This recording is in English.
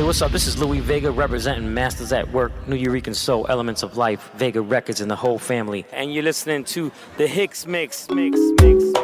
Hey, what's up? This is Louie Vega representing Masters at Work, Nuyorican Soul, Elements of Life, Vega Records, and the whole family. And you're listening to the Hicks Mix, Mix, Mix.